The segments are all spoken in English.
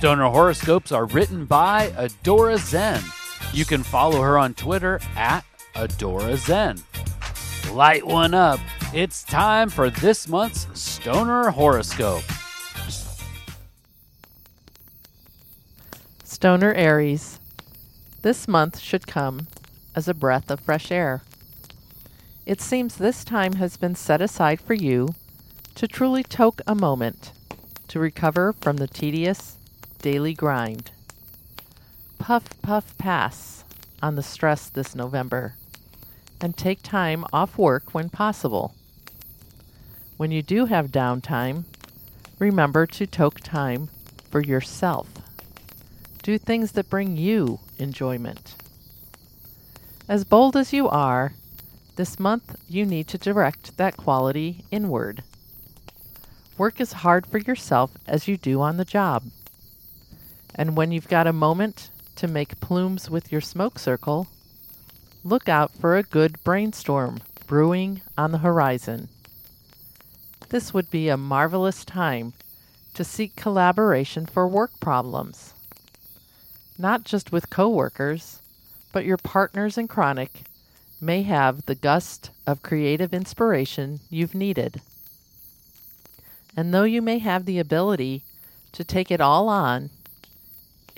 Stoner horoscopes are written by Adora Zen. You can follow her on Twitter at Adora Zen. Light one up. It's time for this month's Stoner horoscope. Stoner Aries. This month should come as a breath of fresh air. It seems this time has been set aside for you to truly toke a moment to recover from the tedious daily grind. Puff, puff, pass on the stress this November and take time off work when possible. When you do have downtime, remember to toke time for yourself. Do things that bring you enjoyment. As bold as you are, this month you need to direct that quality inward. Work as hard for yourself as you do on the job. And when you've got a moment to make plumes with your smoke circle, look out for a good brainstorm brewing on the horizon. This would be a marvelous time to seek collaboration for work problems. Not just with coworkers, but your partners in chronic may have the gust of creative inspiration you've needed. And though you may have the ability to take it all on,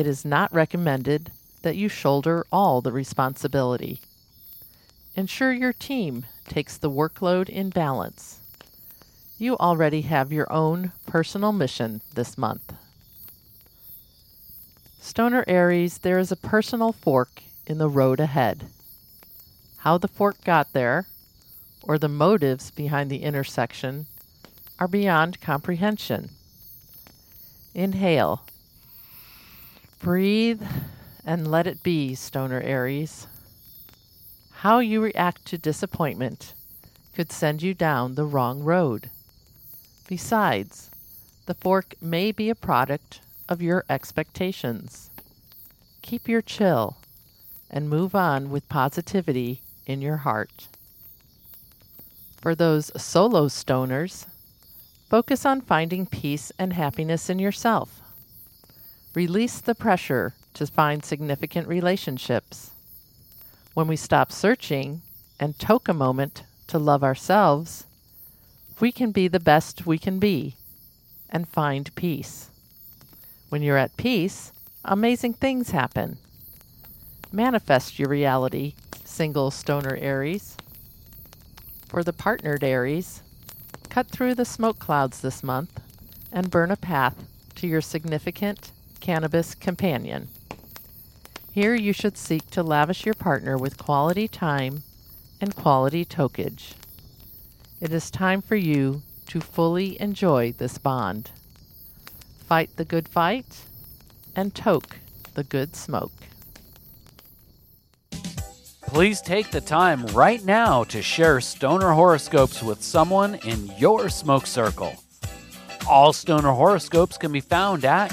it is not recommended that you shoulder all the responsibility. Ensure your team takes the workload in balance. You already have your own personal mission this month. Stoner Aries, there is a personal fork in the road ahead. How the fork got there, or the motives behind the intersection, are beyond comprehension. Inhale. Breathe and let it be, Stoner Aries. How you react to disappointment could send you down the wrong road. Besides, the fork may be a product of your expectations. Keep your chill and move on with positivity in your heart. For those solo stoners, focus on finding peace and happiness in yourself. Release the pressure to find significant relationships. When we stop searching and toke a moment to love ourselves, we can be the best we can be and find peace. When you're at peace, amazing things happen. Manifest your reality, single stoner Aries. For the partnered Aries, cut through the smoke clouds this month and burn a path to your significant cannabis companion. Here you should seek to lavish your partner with quality time and quality tokage. It is time for you to fully enjoy this bond. Fight the good fight and toke the good smoke. Please take the time right now to share stoner horoscopes with someone in your smoke circle. All stoner horoscopes can be found at